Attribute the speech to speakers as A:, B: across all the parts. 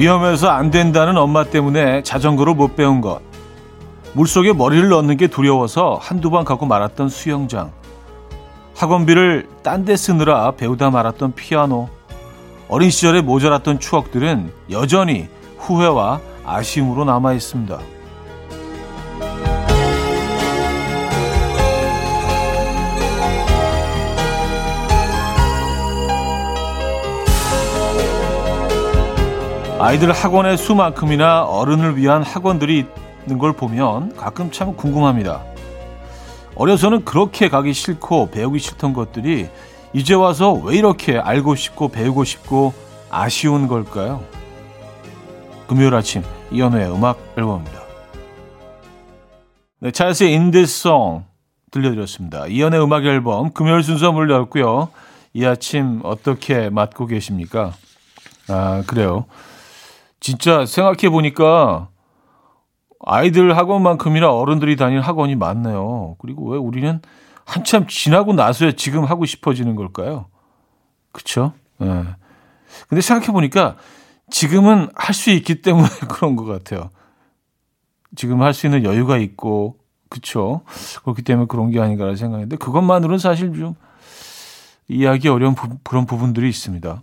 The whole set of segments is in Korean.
A: 위험해서 안 된다는 엄마 때문에 자전거를 못 배운 것. 물속에 머리를 넣는 게 두려워서 한두 번 가고 말았던 수영장. 학원비를 딴 데 쓰느라 배우다 말았던 피아노. 어린 시절에 모자랐던 추억들은 여전히 후회와 아쉬움으로 남아 있습니다. 아이들 학원의 수만큼이나 어른을 위한 학원들이 있는 걸 보면 가끔 참 궁금합니다. 어려서는 그렇게 가기 싫고 배우기 싫던 것들이 이제 와서 왜 이렇게 알고 싶고 배우고 싶고 아쉬운 걸까요? 금요일 아침 이연우의 음악 앨범입니다. 네, 찰스의 Song 들려드렸습니다. 이연의 음악 앨범 금요일 순서 열고요. 이 아침 어떻게 맞고 계십니까? 아 그래요. 진짜 생각해 보니까 아이들 학원만큼이나 어른들이 다니는 학원이 많네요. 그리고 왜 우리는 한참 지나고 나서야 지금 하고 싶어지는 걸까요? 그쵸? 예. 네. 근데 생각해 보니까 지금은 할 수 있기 때문에 그런 것 같아요. 지금 할 수 있는 여유가 있고, 그쵸? 그렇기 때문에 그런 게 아닌가라는 생각인데, 그것만으로는 사실 좀 이해하기 어려운 부, 그런 부분들이 있습니다.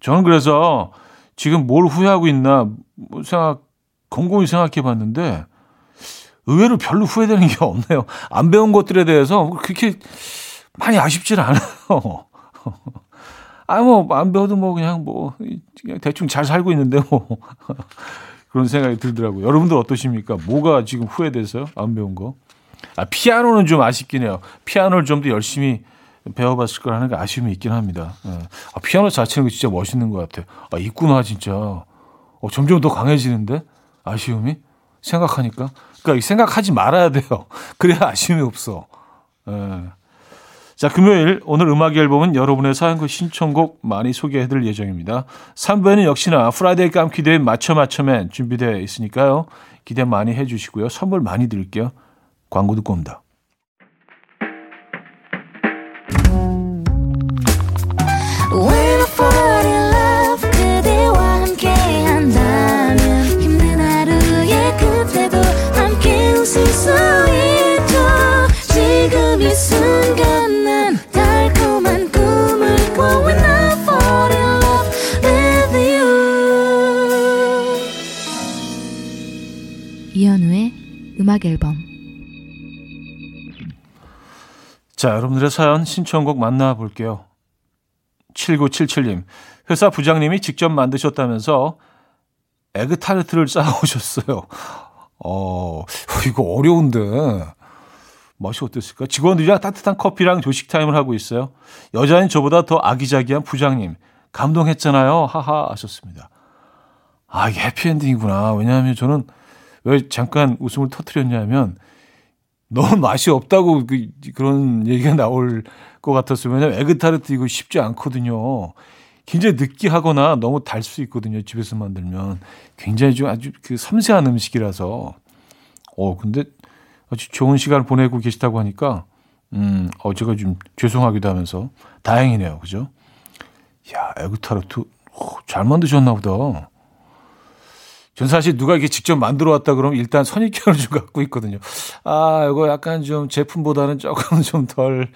A: 저는 그래서 지금 뭘 후회하고 있나 뭐 생각 곰곰이 생각해 봤는데 의외로 별로 후회되는 게 없네요. 안 배운 것들에 대해서 그렇게 많이 아쉽질 않아요. 아, 뭐, 안 배워도 뭐, 그냥 뭐, 그냥 대충 잘 살고 있는데, 뭐. 그런 생각이 들더라고요. 여러분들 어떠십니까? 뭐가 지금 후회돼서요? 안 배운 거? 아, 피아노는 좀 아쉽긴 해요. 피아노를 좀 더 열심히 배워봤을 거라는 게 아쉬움이 있긴 합니다. 예. 아, 피아노 자체는 진짜 멋있는 것 같아요. 아, 있구나, 진짜. 어, 점점 더 강해지는데? 아쉬움이? 생각하니까. 그러니까 생각하지 말아야 돼요. 그래야 아쉬움이 없어. 예. 자, 금요일 오늘 음악 앨범은 여러분의 사연과 신청곡 많이 소개해 드릴 예정입니다. 3부에는 역시나 Friday 깜퀴대회 맞춰 맞춰맨 준비되어 있으니까요. 기대 많이 해 주시고요. 선물 많이 드릴게요. 광고 듣고 옵니다.
B: 음악 앨범
A: 자, 여러분들의 사연 신청곡 만나볼게요. 7977님, 회사 부장님이 직접 만드셨다면서 에그타르트를 싸오셨어요. 어, 이거 어려운데. 맛이 어땠을까? 직원들이랑 따뜻한 커피랑 조식 타임을 하고 있어요. 여자인 저보다 더 아기자기한 부장님. 감동했잖아요. 하하 하셨습니다. 아, 이게 해피엔딩이구나. 왜냐하면 저는 왜 잠깐 웃음을 터트렸냐면 너무 맛이 없다고 그, 그런 얘기가 나올 것. 왜냐면 에그타르트 이거 쉽지 않거든요. 굉장히 느끼하거나 너무 달 수 있거든요. 집에서 만들면 굉장히 좀 아주 그 섬세한 음식이라서. 어 근데 아주 좋은 시간을 보내고 계시다고 하니까 음, 어 제가 좀 죄송하기도 하면서 다행이네요. 그죠? 야, 에그타르트 오, 잘 만드셨나 보다. 전 사실 누가 이렇게 직접 만들어 왔다 그러면 일단 선입견을 좀 갖고 있거든요. 아, 이거 약간 좀 제품보다는 조금 좀 덜,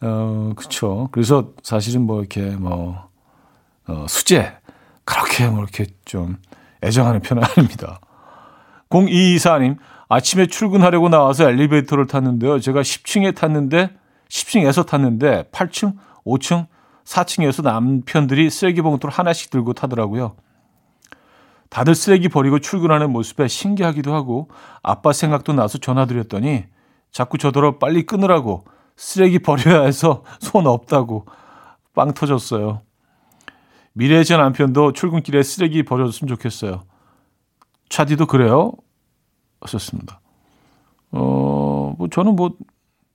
A: 어, 그쵸. 그래서 사실은 뭐 이렇게 뭐, 어, 수제, 그렇게 뭐 이렇게 좀 애정하는 편은 아닙니다. 0224님, 아침에 출근하려고 나와서 엘리베이터를 탔는데요. 제가 10층에 탔는데, 10층에서 탔는데, 8층, 5층, 4층에서 남편들이 쓰레기 봉투를 하나씩 들고 타더라고요. 다들 쓰레기 버리고 출근하는 모습에 신기하기도 하고 아빠 생각도 나서 전화드렸더니 자꾸 저더러 빨리 끊으라고 쓰레기 버려야 해서 손 없다고 빵 터졌어요. 미래의 제 남편도 출근길에 쓰레기 버려줬으면 좋겠어요. 차디도 그래요? 하셨습니다. 어, 뭐 저는 뭐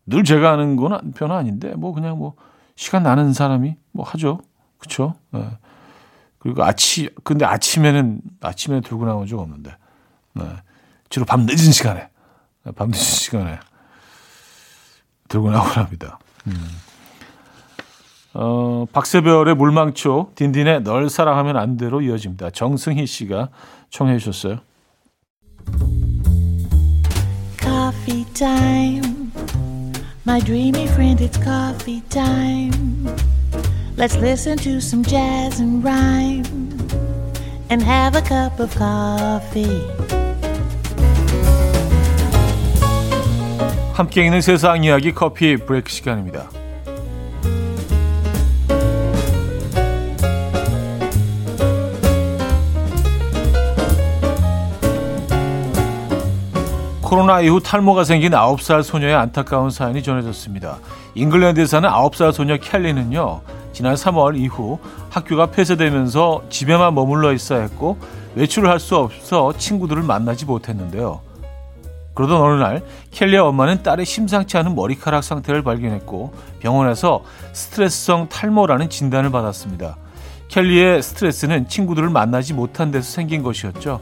A: 늘 제가 하는 건 편은 아닌데 뭐 그냥 뭐 시간 나는 사람이 뭐 하죠. 그쵸? 네. 그리고 아침, 근데 아침에는, 아침에 들고 나온 적 없는데. 네. 주로 밤 늦은 시간에, 밤 늦은 시간에 들고 나오랍니다. 음. 어, 박세별의 물망초, 딘딘의 널 사랑하면 안 돼로 이어집니다. 정승희 씨가 청해 주셨어요. Coffee. My dreamy friend, it's coffee time. Let's listen to some jazz and rhyme and have a cup of coffee. 함께 있는 세상 이야기 커피 브레이크 시간입니다. 코로나 이후 탈모가 생긴 9살 소녀의 안타까운 사연이 전해졌습니다. 잉글랜드에 사는 9살 소녀 켈리는요. 지난 3월 이후 학교가 폐쇄되면서 집에만 머물러 있어야 했고 외출을 할 수 없어 친구들을 만나지 못했는데요. 그러던 어느 날 켈리의 엄마는 딸의 심상치 않은 머리카락 상태를 발견했고 병원에서 스트레스성 탈모라는 진단을 받았습니다. 켈리의 스트레스는 친구들을 만나지 못한 데서 생긴 것이었죠.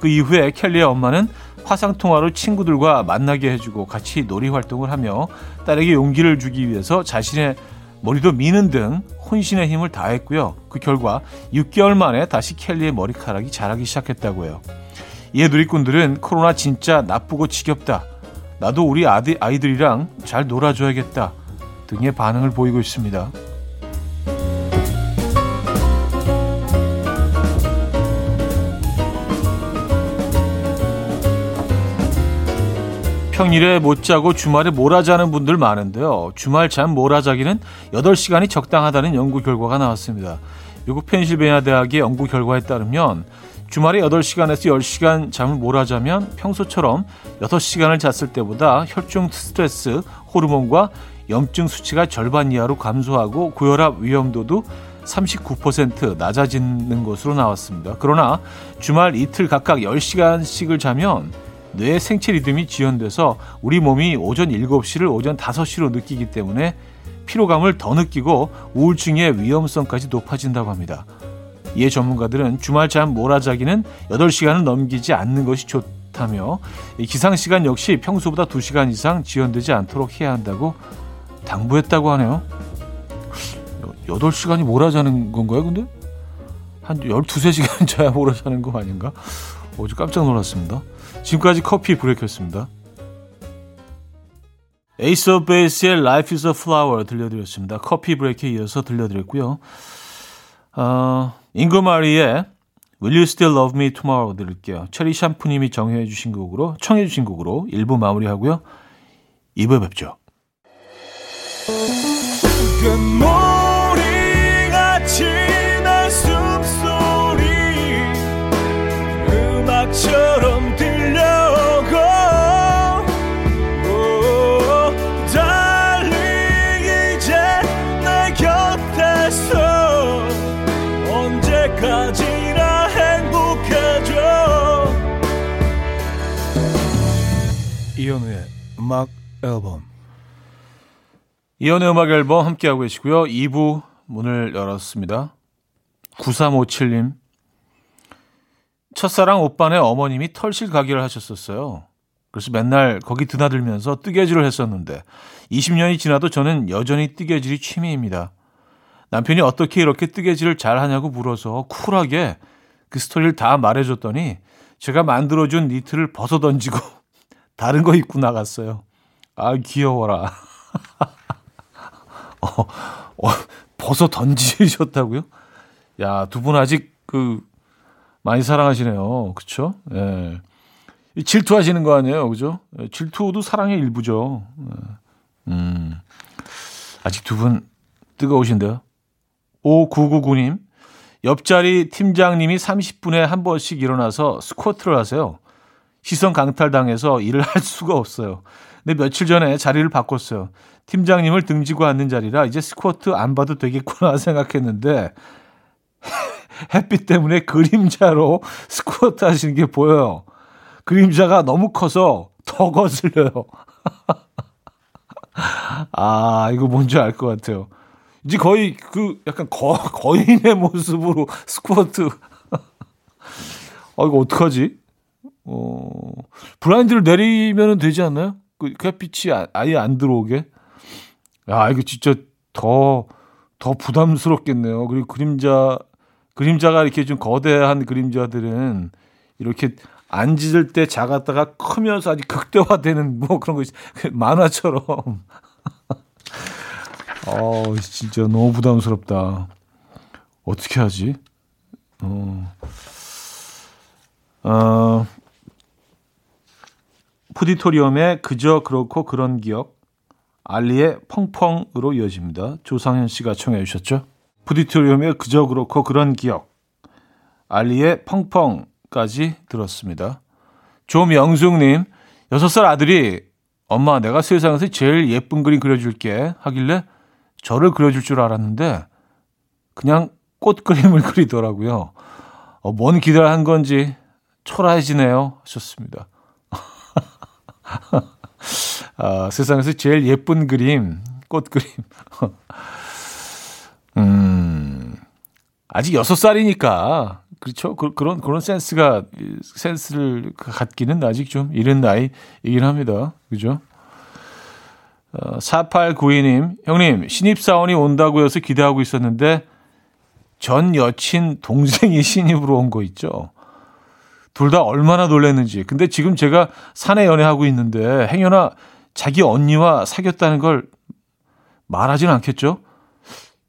A: 그 이후에 켈리의 엄마는 화상 통화로 친구들과 만나게 해주고 같이 놀이 활동을 하며 딸에게 용기를 주기 위해서 자신의 머리도 미는 등 혼신의 힘을 다했고요. 그 결과 6개월 만에 다시 켈리의 머리카락이 자라기 시작했다고 해요. 이에 누리꾼들은 코로나 진짜 나쁘고 지겹다. 나도 우리 아이들이랑 잘 놀아줘야겠다. 등의 반응을 보이고 있습니다. 평일에 못 자고 주말에 몰아자는 분들 많은데요. 주말 잠 몰아자기는 8시간이 적당하다는 연구 결과가 나왔습니다. 미국 펜실베니아 대학의 연구 결과에 따르면 주말에 8시간에서 10시간 잠을 몰아자면 평소처럼 6시간을 잤을 때보다 혈중 스트레스 호르몬과 염증 수치가 절반 이하로 감소하고 고혈압 위험도도 39% 낮아지는 것으로 나왔습니다. 그러나 주말 이틀 각각 10시간씩을 자면 뇌의 생체 리듬이 지연돼서 우리 몸이 오전 7시를 오전 5시로 느끼기 때문에 피로감을 더 느끼고 우울증의 위험성까지 높아진다고 합니다. 이에 전문가들은 주말 잠 몰아자기는 8시간을 넘기지 않는 것이 좋다며 기상시간 역시 평소보다 2시간 이상 지연되지 않도록 해야 한다고 당부했다고 하네요. 8시간이 몰아자는 건가요, 근데? 한 12, 3시간 자야 몰아자는 거 아닌가? 어제 깜짝 놀랐습니다. 지금까지 coffee break였습니다. Ace of Base의 Life is a Flower 들려드렸습니다. coffee break에 이어서 들려드렸고요. 어, Inger Marie의 Will You Still Love Me Tomorrow 들을게요. 체리 샴푸님이 정해 주신 곡으로 청해 주신 곡으로 1부 마무리하고요. 2부에 뵙죠. 이현우의 음악 앨범 이현우의 음악 앨범 함께하고 계시고요. 2부 문을 열었습니다. 9357님 첫사랑 오빠네 어머님이 털실 가게를 하셨었어요. 그래서 맨날 거기 드나들면서 뜨개질을 했었는데 20년이 지나도 저는 여전히 뜨개질이 취미입니다. 남편이 어떻게 이렇게 뜨개질을 잘하냐고 물어서 쿨하게 그 스토리를 다 말해줬더니 제가 만들어준 니트를 벗어 던지고 다른 거 입고 나갔어요. 아, 귀여워라. 어, 어, 벗어 던지셨다고요? 야, 두 분 아직 그, 많이 사랑하시네요. 그쵸? 예. 질투하시는 거 아니에요? 그죠? 예, 질투도 사랑의 일부죠. 예. 음. 아직 두 분 뜨거우신데요? 5999님, 옆자리 팀장님이 30분에 한 번씩 일어나서 스쿼트를 하세요. 시선 강탈당해서 일을 할 수가 없어요. 근데 며칠 전에 자리를 바꿨어요. 팀장님을 등지고 앉는 자리라 이제 스쿼트 안 봐도 되겠구나 생각했는데 햇빛 때문에 그림자로 스쿼트 하시는 게 보여요. 그림자가 너무 커서 더 거슬려요. 아, 이거 뭔지 알 것 같아요. 이제 거의 그 약간 거, 거인의 모습으로 스쿼트. 아, 이거 어떡하지? 어, 블라인드를 내리면 되지 않나요? 그 햇빛이 아, 아예 안 들어오게. 야, 이거 진짜 더, 더 부담스럽겠네요. 그리고 그림자 그림자가 이렇게 좀 거대한 그림자들은 이렇게 앉을 때 작았다가 크면서 아주 극대화되는 뭐 그런 거그 만화처럼. 어, 진짜 너무 부담스럽다. 어떻게 하지? 어, 어, 푸디토리움의 그저 그렇고 그런 기억, 알리의 펑펑으로 이어집니다. 조상현 씨가 청해 주셨죠? 푸디토리움의 그저 그렇고 그런 기억, 알리의 펑펑까지 들었습니다. 조명숙님, 6살 아들이 엄마 내가 세상에서 제일 예쁜 그림 그려줄게 하길래 저를 그려줄 줄 알았는데 그냥 꽃 그림을 그리더라고요. 어, 뭔 기대를 한 건지 초라해지네요 하셨습니다. 아, 세상에서 제일 예쁜 그림, 꽃 그림. 음, 아직 여섯 살이니까, 그렇죠. 그, 런 그런 센스가, 센스를 갖기는 아직 좀 이른 나이이긴 합니다. 그죠? 어, 4892님, 형님, 신입사원이 온다고 해서 기대하고 있었는데, 전 여친 동생이 신입으로 온 거 있죠. 둘 다 얼마나 놀랐는지. 근데 지금 제가 사내 연애하고 있는데, 행여나 자기 언니와 사귀었다는 걸 말하진 않겠죠?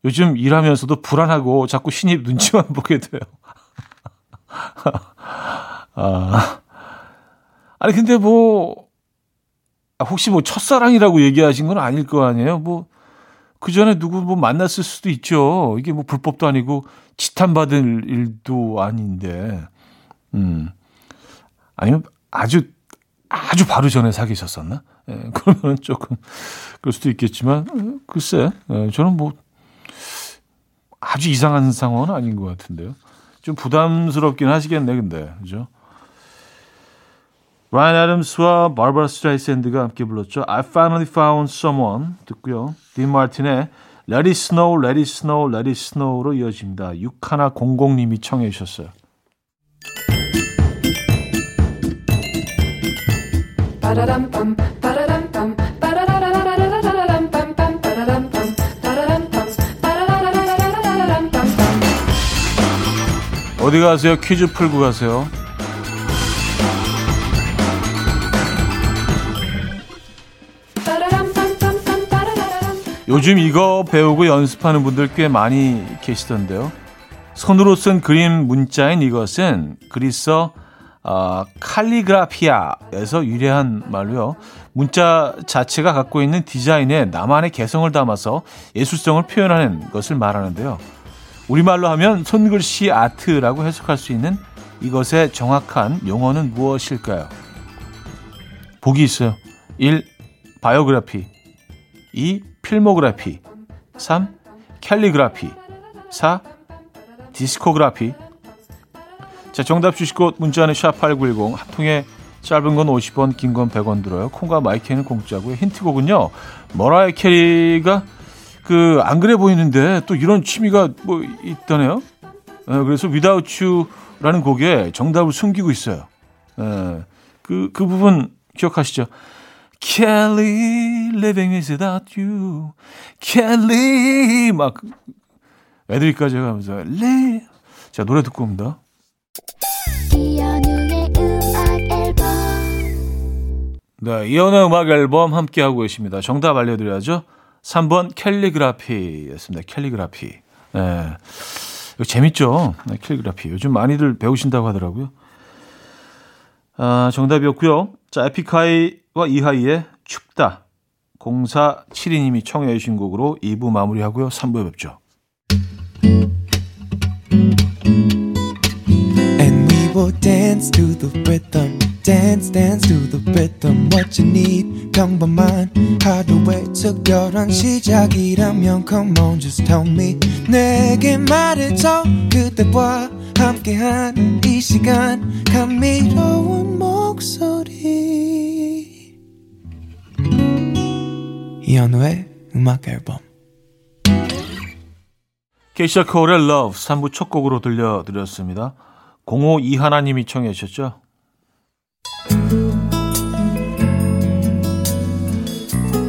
A: 요즘 일하면서도 불안하고 자꾸 신입 눈치만 보게 돼요. 아. 아니, 근데 뭐, 혹시 뭐 첫사랑이라고 얘기하신 건 아닐 거 아니에요? 뭐, 그 전에 누구 뭐 만났을 수도 있죠. 이게 뭐 불법도 아니고 지탄받을 일도 아닌데. 음. 아니면 아주, 아주 바로 전에 사귀셨었나? 예, 그러면 조금 그럴 수도 있겠지만 어, 글쎄 예, 저는 뭐 아주 이상한 상황은 아닌 것 같은데요. 좀 부담스럽긴 하시겠네 근데 그죠? 라이언 애덤스와 바버라 스트라이샌드가 함께 불렀죠. I finally found someone 듣고요. 딘 마틴의 Let it snow, let it snow, let it snow로 이어집니다. 6100님이 청해 주셨어요. 어디 가세요? 퀴즈 풀고 가세요. 요즘 이거 배우고 연습하는 분들 꽤 많이 계시던데요. 손으로 쓴 그림 문자인 이것은 그리스어 어, 칼리그라피아에서 유래한 말로요. 문자 자체가 갖고 있는 디자인에 나만의 개성을 담아서 예술성을 표현하는 것을 말하는데요. 우리말로 하면 손글씨 아트라고 해석할 수 있는 이것의 정확한 용어는 무엇일까요? 보기 있어요. 1. biography 2. 필모그래피 3. 캘리그라피 4. discography 자 정답 주시고 문자는 샵8910 한 통에 짧은 건 50원 긴 건 100원 들어요. 콩과 My K는 공짜고요. 힌트곡은요. 머라이 캐리가 그 안 그래 보이는데 또 이런 취미가 뭐 있다네요. 네, 그래서 Without You라는 곡에 정답을 숨기고 있어요. 네, 그, 그 부분 기억하시죠? Kelly, living without you. Kelly, 막 애들까지 하면서 레. 자 노래 듣고 옵니다. 네, 이연의 음악 앨범 함께 하고 계십니다. 정답 알려드려야죠. 3번 캘리그라피였습니다. 캘리그라피. 네. 이거 재밌죠? 네, 캘리그라피. 요즘 많이들 배우신다고 하더라고요. 아, 정답이었고요. 자, 에픽하이와 이하이의 춥다. 0472님이 청해 주신 곡으로 2부 마무리하고요. 3부에 뵙죠. And we will dance to the rhythm. Dance dance to the rhythm what you need. 평범한 하루의 특별한 시작이라면 come on just tell me. 내게 말해줘. 그대와 함께한 이 시간. 감미로운 목소리. 이현우의 음악 앨범. 케이샤 코어의 Love 3부 첫 곡으로 들려드렸습니다. 052 하나님이 청해 주셨죠.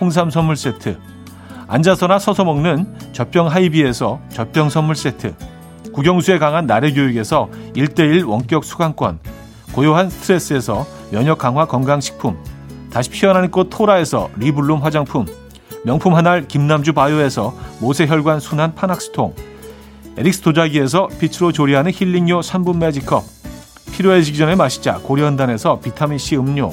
A: 홍삼 선물 세트. 앉아서나 서서 먹는 젖병 하이비에서 젖병 선물 세트. 국영수에 강한 나래 교육에서 1대1 원격 수강권. 고요한 스트레스에서 면역 강화 건강식품. 다시 피어나는 꽃 토라에서 리블룸 화장품. 명품 한알 김남주 바이오에서 모세혈관 순환 파낙스통. 에릭스 도자기에서 빛으로 조리하는 힐링요 3분 매직컵. 필요해지기 전에 마시자 고려한단에서 비타민C 음료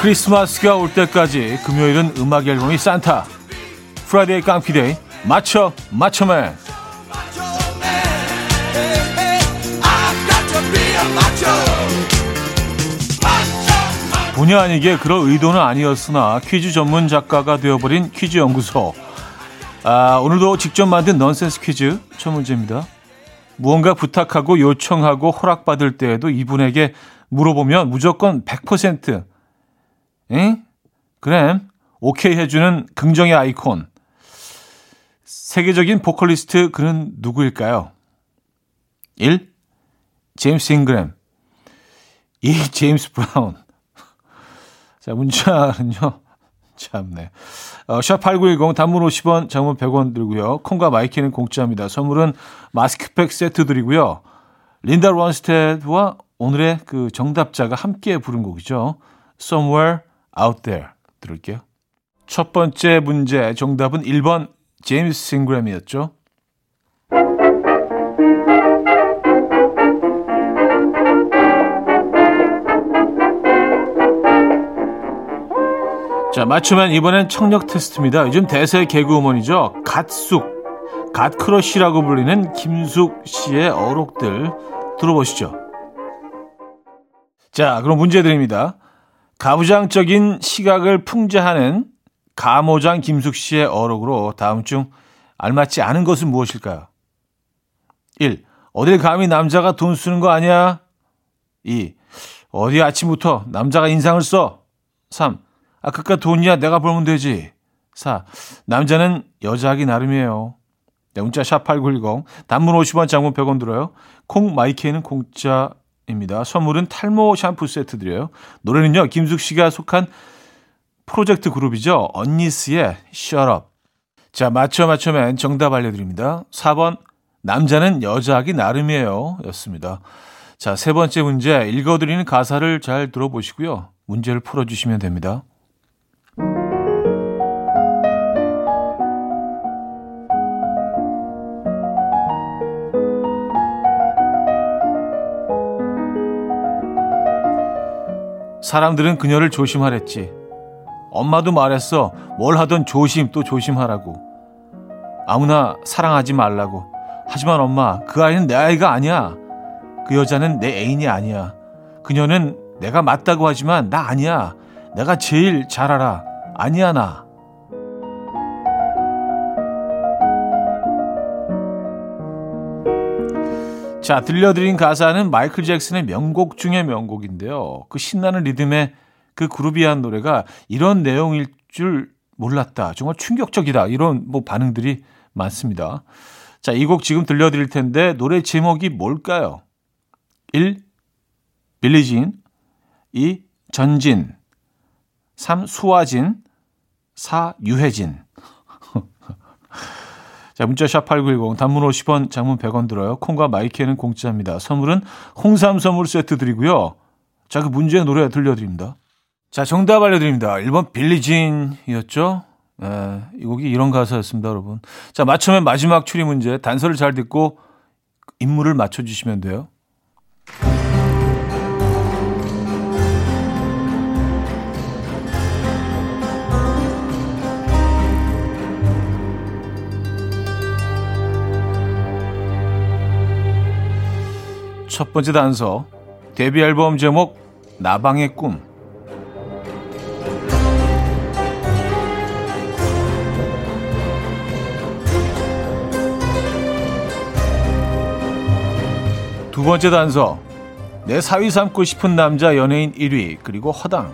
A: 크리스마스가 올 때까지 금요일은 음악 앨범이 산타. Friday 깜퀴데이 맞춰 맞춰맨 본의 아니게 그럴 의도는 아니었으나 퀴즈 전문 작가가 되어버린 퀴즈 연구소. 아, 오늘도 직접 만든 넌센스 퀴즈 첫 문제입니다. 무언가 부탁하고 요청하고 허락받을 때에도 이분에게 물어보면 무조건 100% 응? 그래. 오케이 해주는 긍정의 아이콘. 세계적인 보컬리스트 그는 누구일까요? 1. 제임스 잉그램 2. 제임스 브라운 자, 문자는요. 참네. 어, 샵8910 단문 50원, 장문 100원 들고요. 콩과 My K는 공짜입니다. 선물은 마스크팩 세트 드리고요. 린다 론스테드와 오늘의 그 정답자가 함께 부른 곡이죠. Somewhere Out There 들을게요. 첫 번째 문제 정답은 1번 제임스 싱그램이었죠. 자, 맞추면 이번엔 청력 테스트입니다. 요즘 대세 개그우먼이죠. 갓숙, 갓크러쉬라고 불리는 김숙 씨의 어록들 들어보시죠. 자, 그럼 문제 드립니다. 가부장적인 시각을 풍자하는 가모장 김숙 씨의 어록으로 다음 중 알맞지 않은 것은 무엇일까요? 1. 어딜 감히 남자가 돈 쓰는 거 아니야? 2. 어디 아침부터 남자가 인상을 써? 3. 아, 그깟 돈이야 내가 벌면 되지. 4. 남자는 여자하기 나름이에요. 네, 문자 샵8910 단문 50원 장문 100원 들어요. 콩 My K는 공짜 입니다. 선물은 탈모 샴푸 세트 드려요. 노래는요, 김숙 씨가 속한 프로젝트 그룹이죠. 언니스의 Shut Up. 자, 맞춰 맞춰맨 정답 알려드립니다. 4번, 남자는 여자하기 나름이에요. 였습니다. 자, 세 번째 문제, 읽어드리는 가사를 잘 들어보시고요. 문제를 풀어주시면 됩니다. 사람들은 그녀를 조심하랬지. 엄마도 말했어. 뭘 하든 조심 또 조심하라고. 아무나 사랑하지 말라고. 하지만 엄마, 그 아이는 내 아이가 아니야. 그 여자는 내 애인이 아니야. 그녀는 내가 맞다고 하지만 나 아니야. 내가 제일 잘 알아. 아니야, 나. 자, 들려드린 가사는 마이클 잭슨의 명곡 중의 명곡인데요. 그 신나는 리듬에 그 그룹이 한 노래가 이런 내용일 줄 몰랐다. 정말 충격적이다. 이런 뭐 반응들이 많습니다. 자, 이 곡 지금 들려드릴 텐데 노래 제목이 뭘까요? 1. 빌리진 2. 전진 3. 수아진 4. 유해진 자, 문자 샵8910 단문 50원, 장문 100원 들어요. 콩과 마이크는 공짜입니다. 선물은 홍삼 선물 세트 드리고요. 자, 그 문제 노래 들려드립니다. 자, 정답 알려드립니다. 1번 빌리진이었죠? 네, 이 곡이 이런 가사였습니다, 여러분. 자, 맞추면 마지막 추리 문제. 단서를 잘 듣고 인물을 맞춰주시면 돼요. 첫 번째 단서. 데뷔 앨범 제목 나방의 꿈. 두 번째 단서. 내 사위 삼고 싶은 남자 연예인 1위 그리고 허당.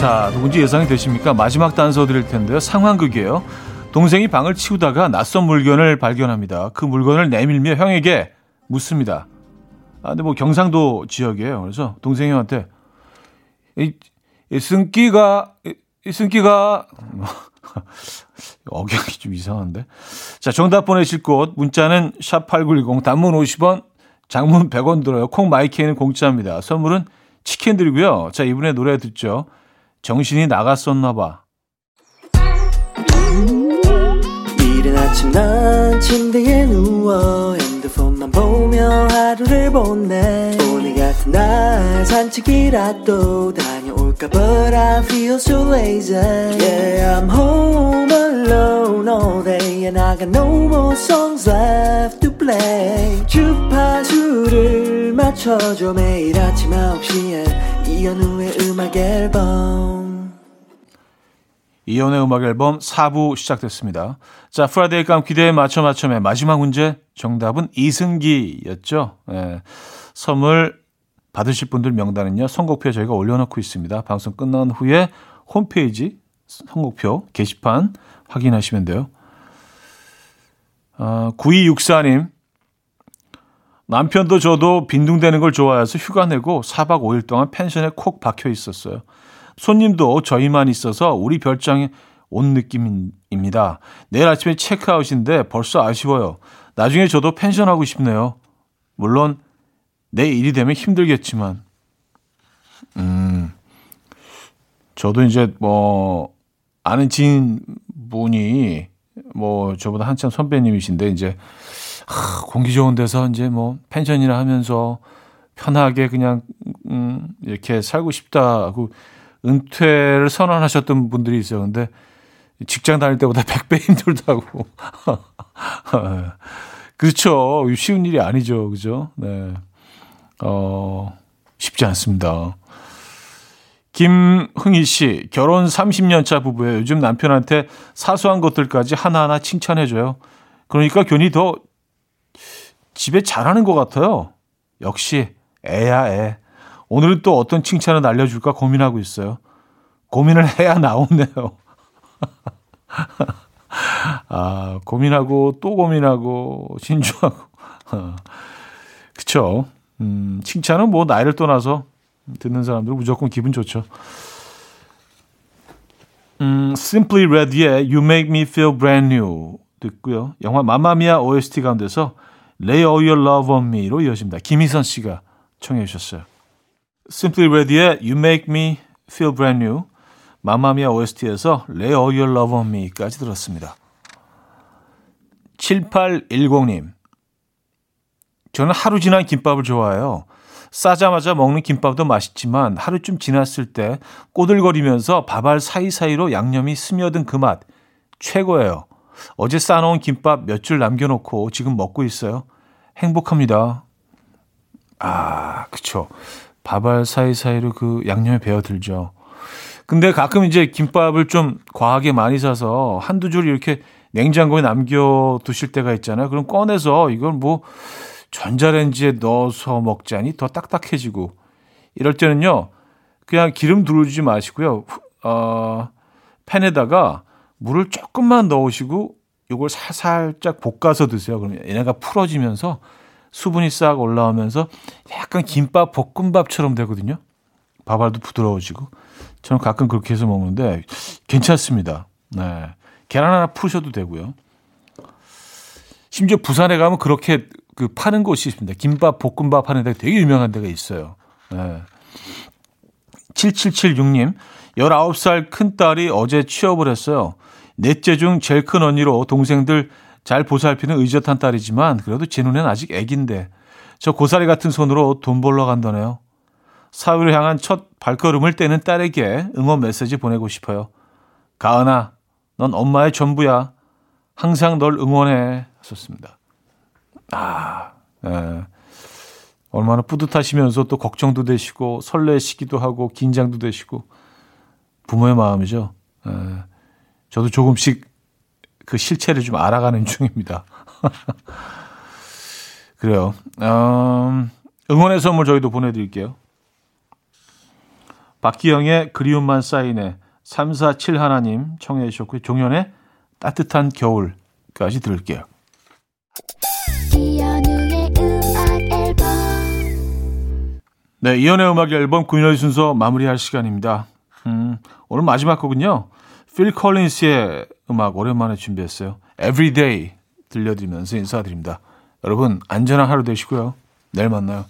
A: 자, 누군지 예상이 되십니까? 마지막 단서 드릴 텐데요. 상황극이에요. 동생이 방을 치우다가 낯선 물건을 발견합니다. 그 물건을 내밀며 형에게 묻습니다. 아, 근데 뭐 경상도 지역이에요. 그래서 동생이 형한테 이, 이 승기가 이, 이 승기가 억양이 좀 이상한데. 자, 정답 보내실 곳 문자는 샵 8910 단문 50원, 장문 100원 들어요. 콩 마이케이는 공짜입니다. 선물은 치킨 드리고요. 자, 이분의 노래 듣죠. 정신이 나갔었나 봐. 이른 아침 난 침대에 누워 핸드폰만 보며 하루를 보내 오늘 같은 날 산책이라도 다녀올까 But I feel so lazy Yeah I'm home alone all day And I got no more songs left play 주파수를 맞춰줘 매일 아침 9시에 이현우의 음악 앨범 이현우의 음악 앨범 4부 시작됐습니다. 자, Friday 깜퀴데이 맞춰 맞춰의 마지막 문제 정답은 이승기였죠. 예. 선물 받으실 분들 명단은요. 선곡표에 저희가 올려놓고 있습니다. 방송 끝난 후에 홈페이지 선곡표 게시판 확인하시면 돼요. 아, 9264님 남편도 저도 빈둥대는 걸 좋아해서 휴가 내고 4박 5일 동안 펜션에 콕 박혀 있었어요. 손님도 저희만 있어서 우리 별장에 온 느낌입니다. 내일 아침에 체크아웃인데 벌써 아쉬워요. 나중에 저도 펜션 하고 싶네요. 물론 내 일이 되면 힘들겠지만, 음, 저도 이제 뭐 아는 지인분이 뭐 저보다 한참 선배님이신데 이제 하, 공기 좋은 데서 이제 뭐 펜션이나 하면서 편하게 그냥 음, 이렇게 살고 싶다고 은퇴를 선언하셨던 분들이 있어요. 근데 직장 다닐 때보다 100배 힘들다고. 그렇죠. 쉬운 일이 아니죠. 그죠? 네. 어, 쉽지 않습니다. 김흥희 씨, 결혼 30년 차 부부예요. 요즘 남편한테 사소한 것들까지 하나하나 칭찬해줘요. 그러니까 괜히 더 집에 잘하는 것 같아요. 역시 애야 애. 오늘은 또 어떤 칭찬을 날려줄까 고민하고 있어요. 고민을 해야 나오네요. 아, 고민하고 또 고민하고 신중하고. 그쵸. 음, 칭찬은 뭐 나이를 떠나서 듣는 사람들 무조건 기분 좋죠. 음, Simply Red의 You Make Me Feel Brand New 듣고요. 영화 마마미아 OST 가운데서 Lay All Your Love On Me로 이어집니다. 김희선 씨가 청해 주셨어요. Simply Red의 You Make Me Feel Brand New, 마마미아 OST에서 Lay All Your Love On Me까지 들었습니다. 7810님. 저는 하루 지난 김밥을 좋아해요. 싸자마자 먹는 김밥도 맛있지만 하루쯤 지났을 때 꼬들거리면서 밥알 사이사이로 양념이 스며든 그 맛 최고예요. 어제 싸놓은 김밥 몇 줄 남겨놓고 지금 먹고 있어요. 행복합니다. 아, 그쵸. 밥알 사이사이로 그 양념에 배어들죠. 근데 가끔 이제 김밥을 좀 과하게 많이 사서 한두 줄 이렇게 냉장고에 남겨두실 때가 있잖아요. 그럼 꺼내서 이걸 뭐 전자레인지에 넣어서 먹자니 더 딱딱해지고 이럴 때는요. 그냥 기름 두르지 마시고요. 어, 팬에다가 물을 조금만 넣으시고 이걸 살짝 볶아서 드세요. 그러면 얘네가 풀어지면서 수분이 싹 올라오면서 약간 김밥 볶음밥처럼 되거든요. 밥알도 부드러워지고 저는 가끔 그렇게 해서 먹는데 괜찮습니다. 네. 계란 하나 푸셔도 되고요. 심지어 부산에 가면 그렇게 그 파는 곳이 있습니다. 김밥, 볶음밥 하는 데가 되게 유명한 데가 있어요. 네. 7776님, 19살 큰딸이 어제 취업을 했어요. 넷째 중 제일 큰 언니로 동생들 잘 보살피는 의젓한 딸이지만 그래도 제 눈엔 아직 애긴데 저 고사리 같은 손으로 돈 벌러 간다네요. 사회를 향한 첫 발걸음을 떼는 딸에게 응원 메시지 보내고 싶어요. 가은아, 넌 엄마의 전부야. 항상 널 응원해. 하셨습니다. 아, 예. 얼마나 뿌듯하시면서 또 걱정도 되시고 설레시기도 하고 긴장도 되시고 부모의 마음이죠. 예. 저도 조금씩 그 실체를 좀 알아가는 중입니다. 그래요. 음, 응원의 선물 저희도 보내드릴게요. 박기영의 그리움만 쌓이네 347 하나님 청해 주셨고요. 종현의 따뜻한 겨울까지 들을게요. 네, 이연의 음악 앨범 구인의 순서 마무리할 시간입니다. 음, 오늘 마지막 곡은요. 필 컬린스의 음악 오랜만에 준비했어요. Everyday 들려드리면서 인사드립니다. 여러분 안전한 하루 되시고요. 내일 만나요.